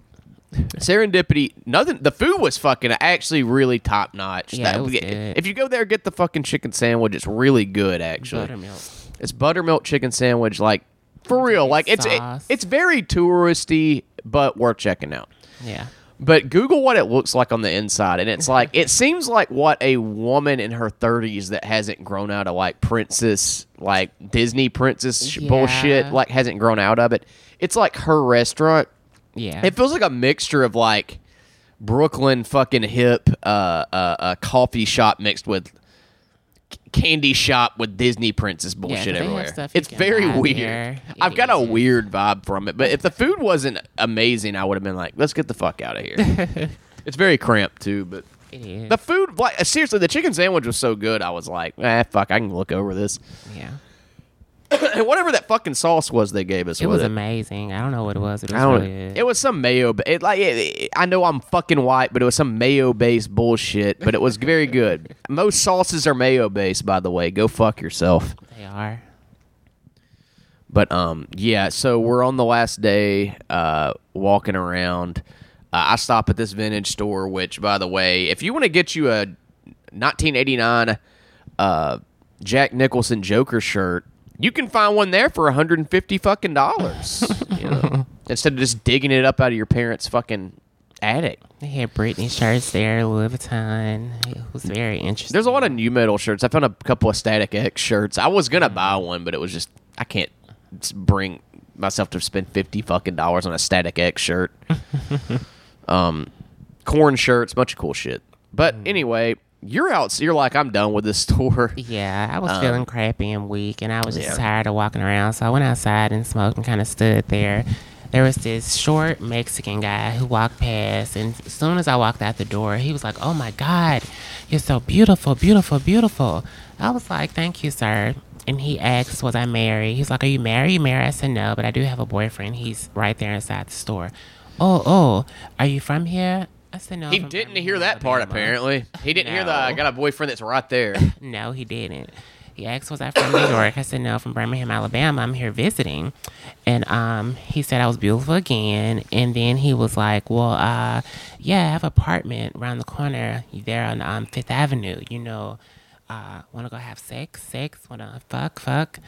Serendipity. Nothing. The food was fucking actually really top notch. Yeah, That- it was if- good. If you go there, get the fucking chicken sandwich. It's really good, actually. Buttermilk. It's buttermilk chicken sandwich, like for real. Like it's it, it's very touristy, but worth checking out. Yeah. But Google what it looks like on the inside, and it's like it seems like what a woman in her thirties that hasn't grown out of like princess, like Disney princess Yeah. bullshit, like hasn't grown out of it. It's like her restaurant. Yeah. It feels like a mixture of like Brooklyn fucking hip uh, uh, uh, coffee shop mixed with c- candy shop with Disney princess bullshit everywhere. It's very weird. there. I've got a weird vibe from it, but if the food wasn't amazing, I would have been like, let's get the fuck out of here. it's very cramped too, but it is. the food, like seriously, the chicken sandwich was so good. I was like, ah, fuck, I can look over this. yeah. and whatever that fucking sauce was they gave us It was it. amazing. I don't know what it was. It was I don't. really good. It was some mayo. ba- It, like it, it- I know I'm fucking white, but it was some mayo based bullshit. But it was very good. Most sauces are mayo based, by the way. Go fuck yourself. they are. But um, yeah. So we're on the last day, uh, walking around. Uh, I stop at this vintage store, which, by the way, if you want to get you a 1989 uh, Jack Nicholson Joker shirt, you can find one there for 150 fucking dollars. you know, instead of just digging it up out of your parents' fucking attic. They had Britney shirts there, Louis Vuitton. It was very interesting. There's a lot of new metal shirts. I found a couple of Static X shirts. I was gonna buy one, but it was just I can't bring myself to spend fifty fucking dollars on a Static X shirt. um, Korn shirts, bunch of cool shit. But anyway, you're out. You're like, I'm done with this tour. Yeah, I was feeling crappy and weak, and I was just Um, yeah. tired of walking around. So I went outside and smoked and kind of stood there. There was this short Mexican guy who walked past, and as soon as I walked out the door, he was like, "Oh my God, you're so beautiful, beautiful, beautiful." I was like, "Thank you, sir." And he asked, "Was I married?" He's like, "Are you married? You married?" I said, "No, but I do have a boyfriend. He's right there inside the store." Oh, oh, are you from here? I said, "No." He I'm didn't hear that part. Alabama." Apparently, he didn't hear that. I got a boyfriend that's right there. No, he didn't. He asked, "Was I from New York?" I said, "No, from Birmingham, Alabama. I'm here visiting." And um, he said I was beautiful again. And then he was like, "Well, uh, yeah, I have an apartment around the corner there on um, Fifth Avenue. You know, uh, want to go have sex? Sex? Want to fuck? Fuck?"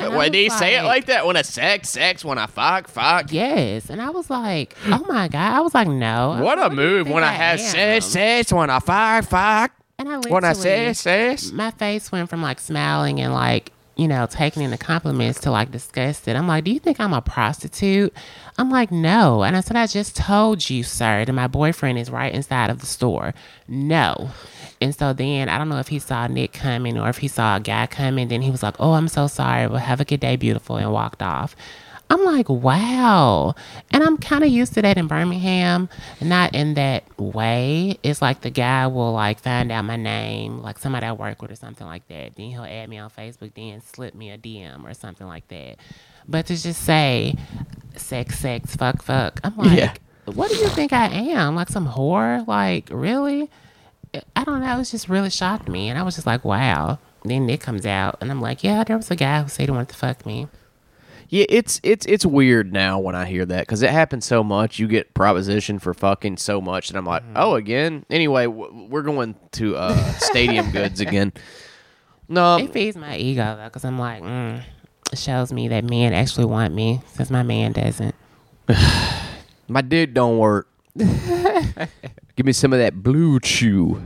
And they Why did he was say it like that? When I sex, sex. When I fuck, fuck. Yes, and I was like, "Oh my god!" I was like, "No." What like, a move! When I have sex, sex. When I fuck, fuck. And I When I say sex. my face went from like smiling and like you know taking in the compliments to like discuss it. i'm like do you think i'm a prostitute? I'm like no. And i said i just told you sir that my boyfriend is right inside of the store. No. And so then i don't know if he saw nick coming or if he saw a guy coming then he was like oh i'm so sorry. Well have a good day beautiful and walked off I'm like, wow. And I'm kind of used to that in Birmingham, not in that way. It's like the guy will like find out my name, like somebody I work with or something like that. Then he'll add me on Facebook, then slip me a DM or something like that. But to just say sex, sex, fuck, fuck, I'm like, Yeah. what do you think I am? Like some whore? Like, really? I don't know. It just really shocked me. And I was just like, wow. Then Nick comes out, and I'm like, yeah, there was a guy who said he wanted to fuck me. Yeah, it's it's it's weird now when I hear that because it happens so much. You get proposition for fucking so much and I'm like, oh, again. Anyway, w- we're going to uh, Stadium Goods again. No, It feeds my ego though, because I'm like, mm, it shows me that men actually want me, since my man doesn't. my dick don't work. Give me some of that BlueChew.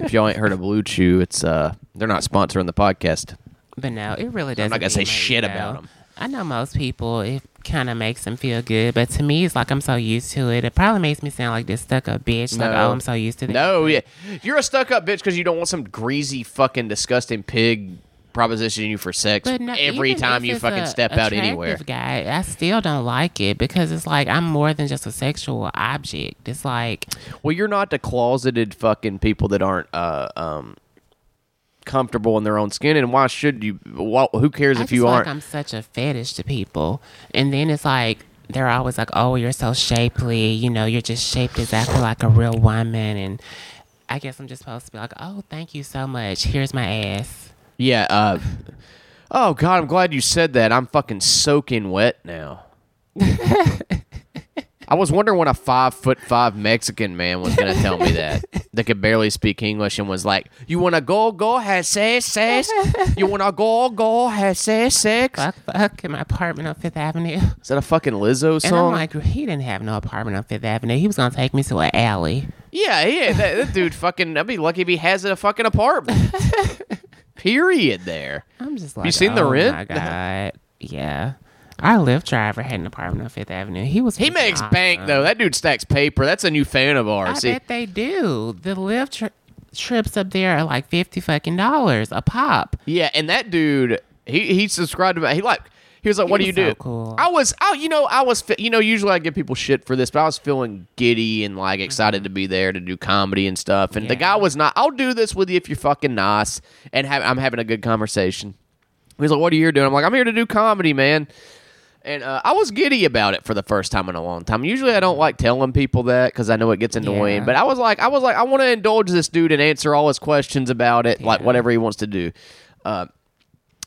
if y'all ain't heard of BlueChew, it's uh they're not sponsoring the podcast But no, it really doesn't. I'm not gonna say shit ego. about 'em. I know most people, it kind of makes them feel good, but to me, it's like I'm so used to it. It probably makes me sound like this stuck up bitch. Like, No. oh, I'm so used to this. No, yeah, you're a stuck up bitch because you don't want some greasy, fucking, disgusting pig propositioning you for sex But no, every even time if you it's fucking a step out anywhere. Guy, I still don't like it because it's like I'm more than just a sexual object. It's like Well, you're not the closeted fucking people that aren't uh, um, comfortable in their own skin, and why should you? Well, who cares I if you aren't? like I'm such a fetish to people, and then it's like they're always like, "Oh, you're so shapely. You know, you're just shaped exactly like a real woman." And I guess I'm just supposed to be like, "Oh, thank you so much. Here's my ass." yeah. Uh, oh God, I'm glad you said that. I'm fucking soaking wet now. I was wondering when a five foot five Mexican man was gonna tell me that that could barely speak English and was like, "You wanna go go have sex sex? You wanna go go have sex sex?" Fuck, fuck, in my apartment on Fifth Avenue. Is that a fucking Lizzo song? And I'm like, he didn't have no apartment on Fifth Avenue. He was gonna take me to an alley. Yeah, yeah, that, that dude fucking. I'd be lucky if he has a fucking apartment. Period. There. I'm just like, you seen The oh Rent? my god, yeah. Our Lyft driver had an apartment on Fifth Avenue. He was He makes bank though. That dude stacks paper. That's a new fan of I ours. See, bet they do. The Lyft tri- trips up there are like fifty fucking dollars a pop. yeah, and that dude, he he subscribed to. Me. He like. He was like, "What do you do?" cool. I was, oh, you know, I was, you know, usually I give people shit for this, but I was feeling giddy and like excited to be there to do comedy and stuff. And the Mm-hmm. Guy was not. I'll do this with you if you're fucking nice and have, I'm having a good conversation. He's like, "What are you doing?" I'm like, "I'm here to do comedy, man." And uh, I was giddy about it for the first time in a long time. Usually, I don't like telling people that because I know it gets annoying. Yeah. But I was like, I was like, I want to indulge this dude and answer all his questions about it, like whatever he wants to do. Uh,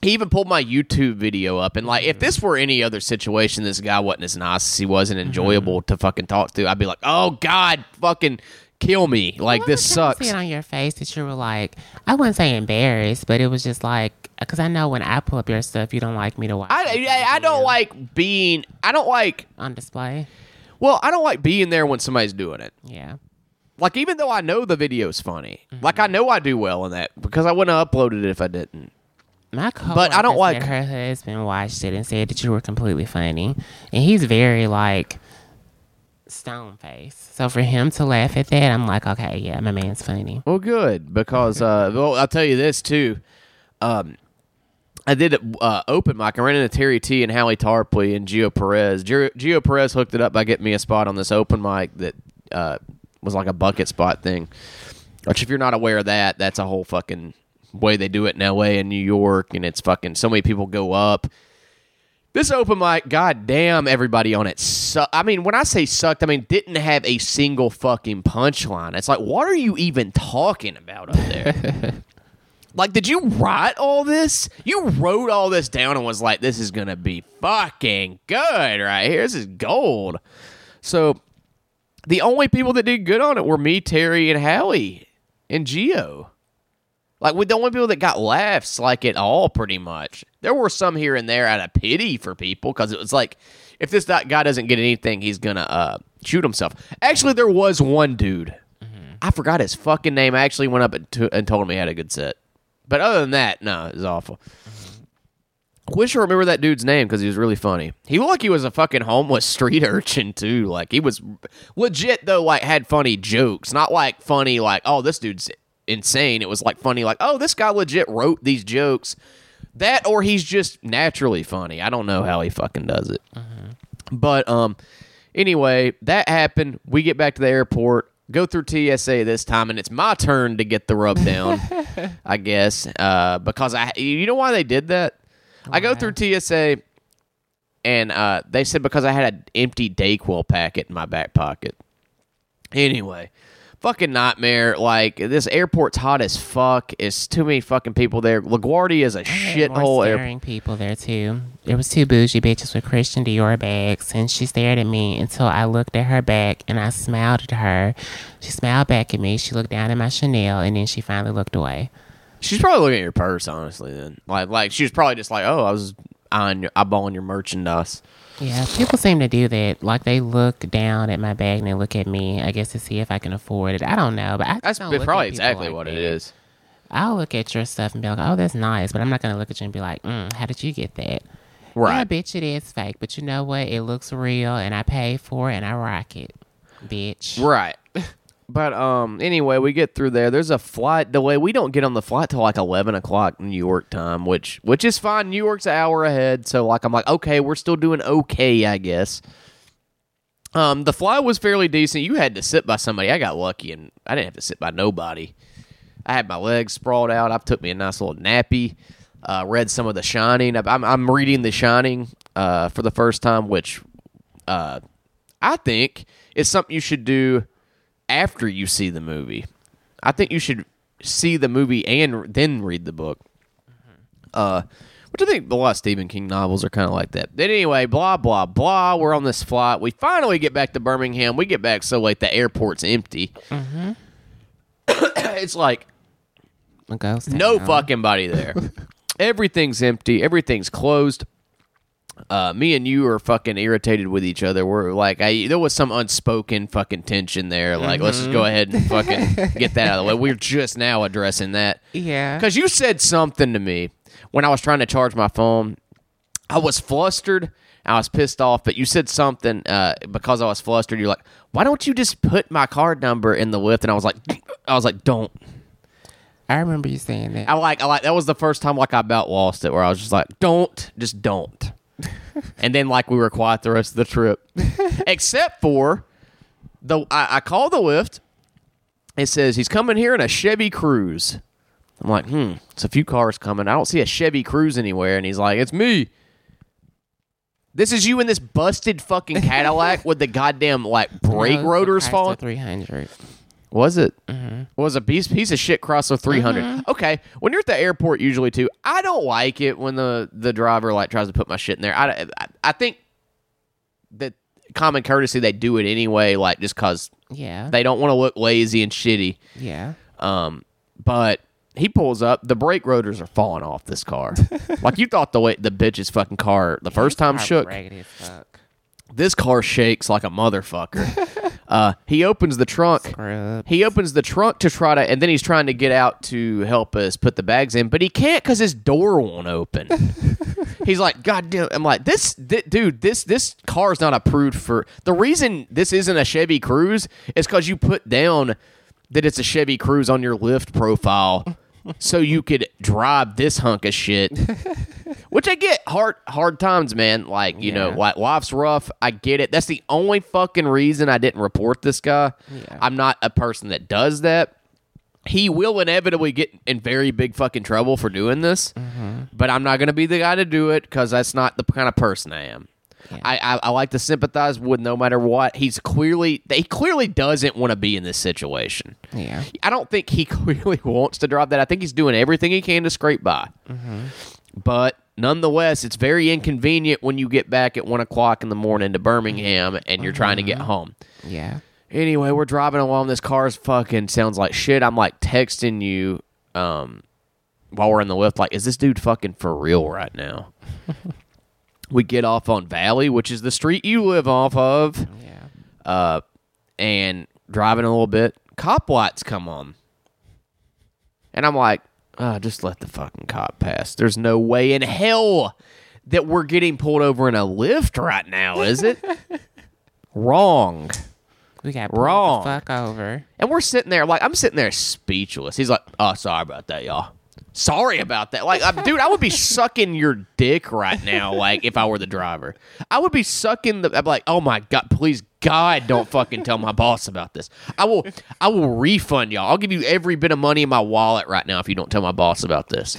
he even pulled my YouTube video up, and like, if this were any other situation, this guy wasn't as nice as he was and enjoyable to fucking talk to. I'd be like, oh god, fucking kill me! Like Well, this sucks. See it on your face that you were like, I wouldn't say embarrassed, but it was just like, because I know when I pull up your stuff, you don't like me to watch I, I I don't like being. I don't like. on display. Well, I don't like being there when somebody's doing it. Yeah. Like even though I know the video's funny, Mm-hmm. like I know I do well in that because I wouldn't have uploaded it if I didn't. My But I don't like- her husband watched it and said that you were completely funny, and he's very like stone face. So for him to laugh at that, I'm like, okay, yeah, my man's funny. Well, good because uh, well, I'll tell you this too. Um, I did uh, open mic. I ran into Terry T and Hallie Tarpley and Gio Perez. Gio Perez hooked it up by getting me a spot on this open mic that uh, was like a bucket spot thing. Which, if you're not aware of that, that's a whole fucking way they do it in L.A. and New York, and it's fucking so many people go up. This open mic, god damn, everybody on it. Su- I mean, when I say sucked, I mean didn't have a single fucking punchline. It's like, what are you even talking about up there? like, did you write all this? You wrote all this down and was like, this is gonna be fucking good right here. This is gold. So, the only people that did good on it were me, Terry, and Hallie, and Gio. Like with the only people that got laughs, like at all, pretty much. There were some here and there out of pity for people because it was like, if this guy doesn't get anything, he's gonna uh, shoot himself. Actually, there was one dude. I forgot his fucking name. I actually went up and, to, and told him he had a good set. But other than that, no, it was awful. I wish I remember that dude's name because he was really funny. He looked like he was a fucking homeless street urchin too. Like he was legit though. Like had funny jokes, not like funny like oh this dude's insane. It was like funny like oh this guy legit wrote these jokes. That or he's just naturally funny. I don't know how he fucking does it. But um, anyway, that happened. We get back to the airport, go through TSA this time, and it's my turn to get the rub down. I guess uh, because I, you know why they did that? I go through TSA, and uh, they said because I had an empty DayQuil packet in my back pocket. Anyway, fucking nightmare. Like this airport's hot as fuck. It's too many fucking people there. LaGuardia is a shithole staring people there too. There was two bougie bitches with Christian Dior bags, and she stared at me until I looked at her back and I smiled at her. She smiled back at me. She looked down at my Chanel, and then she finally looked away. She's probably looking at your purse, honestly. Then, like, like she was probably just like, "Oh, I was eyeing your, eyeballing your merchandise." Yeah, people seem to do that. Like they look down at my bag and they look at me. I guess to see if I can afford it. I don't know, but I That's probably exactly like what it that. is. I'll look at your stuff and be like, oh, that's nice, but I'm not gonna look at you and be like, mm, how did you get that? Yeah, Right. bitch, it is fake, but you know what? It looks real, and I paid for it, and I rock it, bitch. Right. But um, anyway, we get through there. There's a flight delay. We don't get on the flight till like eleven o'clock New York time, which which is fine. New York's an hour ahead, so like I'm like, okay, we're still doing okay, I guess. Um, the flight was fairly decent. You had to sit by somebody. I got lucky, and I didn't have to sit by nobody. I had my legs sprawled out. I took me a nice little nappy. Uh, read some of The Shining. I'm I'm reading The Shining uh, for the first time, which uh, I think is something you should do after you see the movie. I think you should see the movie and then read the book. Uh, which I think a lot of Stephen King novels are kind of like that. But anyway, blah blah blah. We're on this flight. We finally get back to Birmingham. We get back so late the airport's empty. it's like no fucking body there. Everything's empty. Everything's closed. Uh, me and you are fucking irritated with each other. We're like, I there was some unspoken fucking tension there. Like, let's just go ahead and fucking get that out of the way. We're just now addressing that Yeah. because you said something to me when I was trying to charge my phone. I was flustered. I was pissed off, but you said something uh, because I was flustered. You're like, "Why don't you just put my card number in the Lyft?" And I was like, "I was like, don't." I remember you saying that. I like, I like. That was the first time like I about lost it, where I was just like, "Don't, just don't." And then like we were quiet the rest of the trip, except for the I, I call the Lyft. It says he's coming here in a Chevy Cruze. I'm like, hmm, it's a few cars coming. I don't see a Chevy Cruze anywhere. And he's like, it's me. This is you in this busted fucking Cadillac with the goddamn like brake rotors falling. Three hundred. Was it? Was a piece piece of shit Chrysler 300. Okay, when you're at the airport, usually too, I don't like it when the the driver like tries to put my shit in there. I, I, I think that common courtesy they do it anyway, like just cause Yeah. they don't want to look lazy and shitty. yeah. Um, but he pulls up, the brake rotors are falling off this car. like you thought the way the bitch's fucking car the first time shook this car shakes like a motherfucker. uh, he opens the trunk. He opens the trunk to try to, and then he's trying to get out to help us put the bags in, but he can't because his door won't open. he's like, God damn! I'm like, this, thi- dude, this this car is not approved for. The reason this isn't a Chevy Cruze is because you put down that it's a Chevy Cruze on your Lyft profile. So you could drive this hunk of shit, which I get hard hard times, man. Like you know, Yeah. like life's rough. I get it. That's the only fucking reason I didn't report this guy. Yeah. I'm not a person that does that. He will inevitably get in very big fucking trouble for doing this, Mm-hmm. but I'm not going to be the guy to do it because that's not the kind of person I am. Yeah. I, I I like to sympathize with no matter what. He's clearly he clearly doesn't want to be in this situation. Yeah. I don't think he clearly wants to drop that. I think he's doing everything he can to scrape by. But nonetheless, it's very inconvenient when you get back at one o'clock in the morning to Birmingham and you're trying to get home. Yeah. Anyway, we're driving along. This car's fucking sounds like shit. I'm like texting you um, while we're in the Lyft, like, is this dude fucking for real right now? we get off on Valley, which is the street you live off of Yeah. uh, and driving a little bit, cop lights come on. And I'm like, oh, just let the fucking cop pass. There's no way in hell that we're getting pulled over in a Lyft right now, is it? Wrong. We got pulled the Wrong. Fuck over. And we're sitting there, like, I'm sitting there speechless. He's like, oh, sorry about that, y'all. Sorry about that. Like, uh, dude, I would be sucking your dick right now, like, if I were the driver. I would be sucking the, I'm like, oh my God, please, God, don't fucking tell my boss about this. I will, I will refund y'all. I'll give you every bit of money in my wallet right now if you don't tell my boss about this.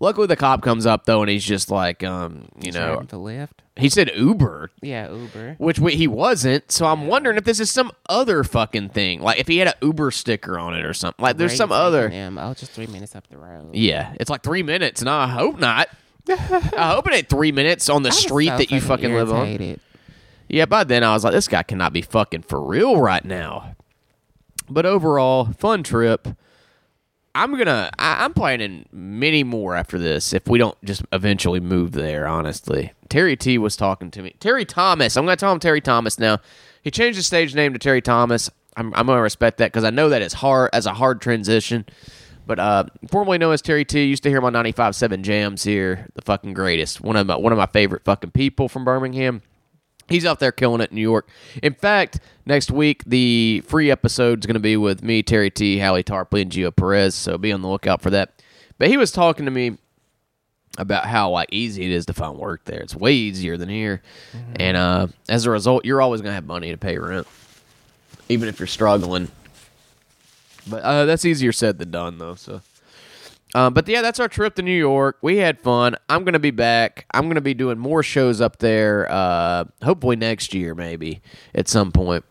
Luckily, the cop comes up, though, and he's just like, um, you know, Driving to Lyft. he said Uber Yeah. Uber. which we, he wasn't. So I'm wondering if this is some other fucking thing, like if he had an Uber sticker on it or something. Like there's some Raising other. Them. Oh, just three minutes up the road. Yeah, it's like three minutes. No, I hope not. I hope it ain't three minutes on the street so that you fucking live on. Yeah, by then I was like, this guy cannot be fucking for real right now. But overall, fun trip. I'm gonna. I, I'm planning many more after this if we don't just eventually move there. Honestly, Terry T was talking to me. Terry Thomas. I'm gonna tell him Terry Thomas now. He changed his stage name to Terry Thomas. I'm, I'm gonna respect that because I know that it's hard as a hard transition. But uh, formerly known as Terry T, used to hear my 95.7 Jamz here. The fucking greatest. One of my one of my favorite fucking people from Birmingham. He's out there killing it in New York. In fact, next week the free episode is going to be with me, Terry T, Hallie Tarpley, and Gio Perez. So be on the lookout for that. But he was talking to me about how like easy it is to find work there. It's way easier than here, and uh, as a result, you're always going to have money to pay rent, even if you're struggling. But uh, that's easier said than done, though. So. Um, but yeah, that's our trip to New York. We had fun. I'm gonna be back. I'm gonna be doing more shows up there. Uh, hopefully next year, maybe at some point.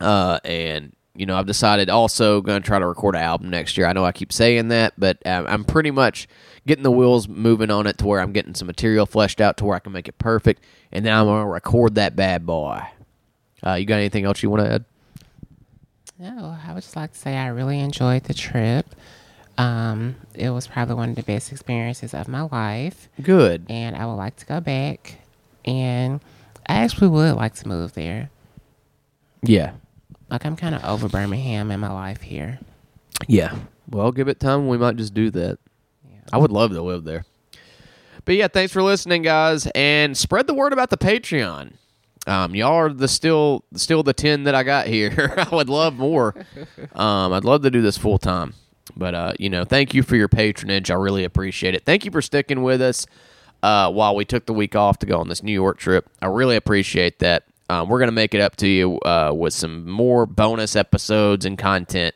Uh, and you know, I've decided also going to try to record an album next year. I know I keep saying that, but um, I'm pretty much getting the wheels moving on it to where I'm getting some material fleshed out to where I can make it perfect, and then I'm going to record that bad boy. Uh, you got anything else you want to add? No, I would just like to say I really enjoyed the trip. Um, it was probably one of the best experiences of my life, Good. and I would like to go back. And I actually would like to move there. Yeah. Like I'm kind of over Birmingham in my life here. Yeah. Well, give it time. We might just do that. I would love to live there. But yeah, thanks for listening, guys, and spread the word about the Patreon. Um, y'all are the still still the ten that I got here. I would love more. Um, I'd love to do this full time. But uh, you know, thank you for your patronage. I really appreciate it. Thank you for sticking with us uh, while we took the week off to go on this New York trip. I really appreciate that. Um, we're gonna make it up to you uh, with some more bonus episodes and content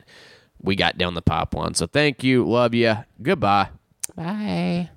we got down the pipeline. So thank you, love you, goodbye. Bye.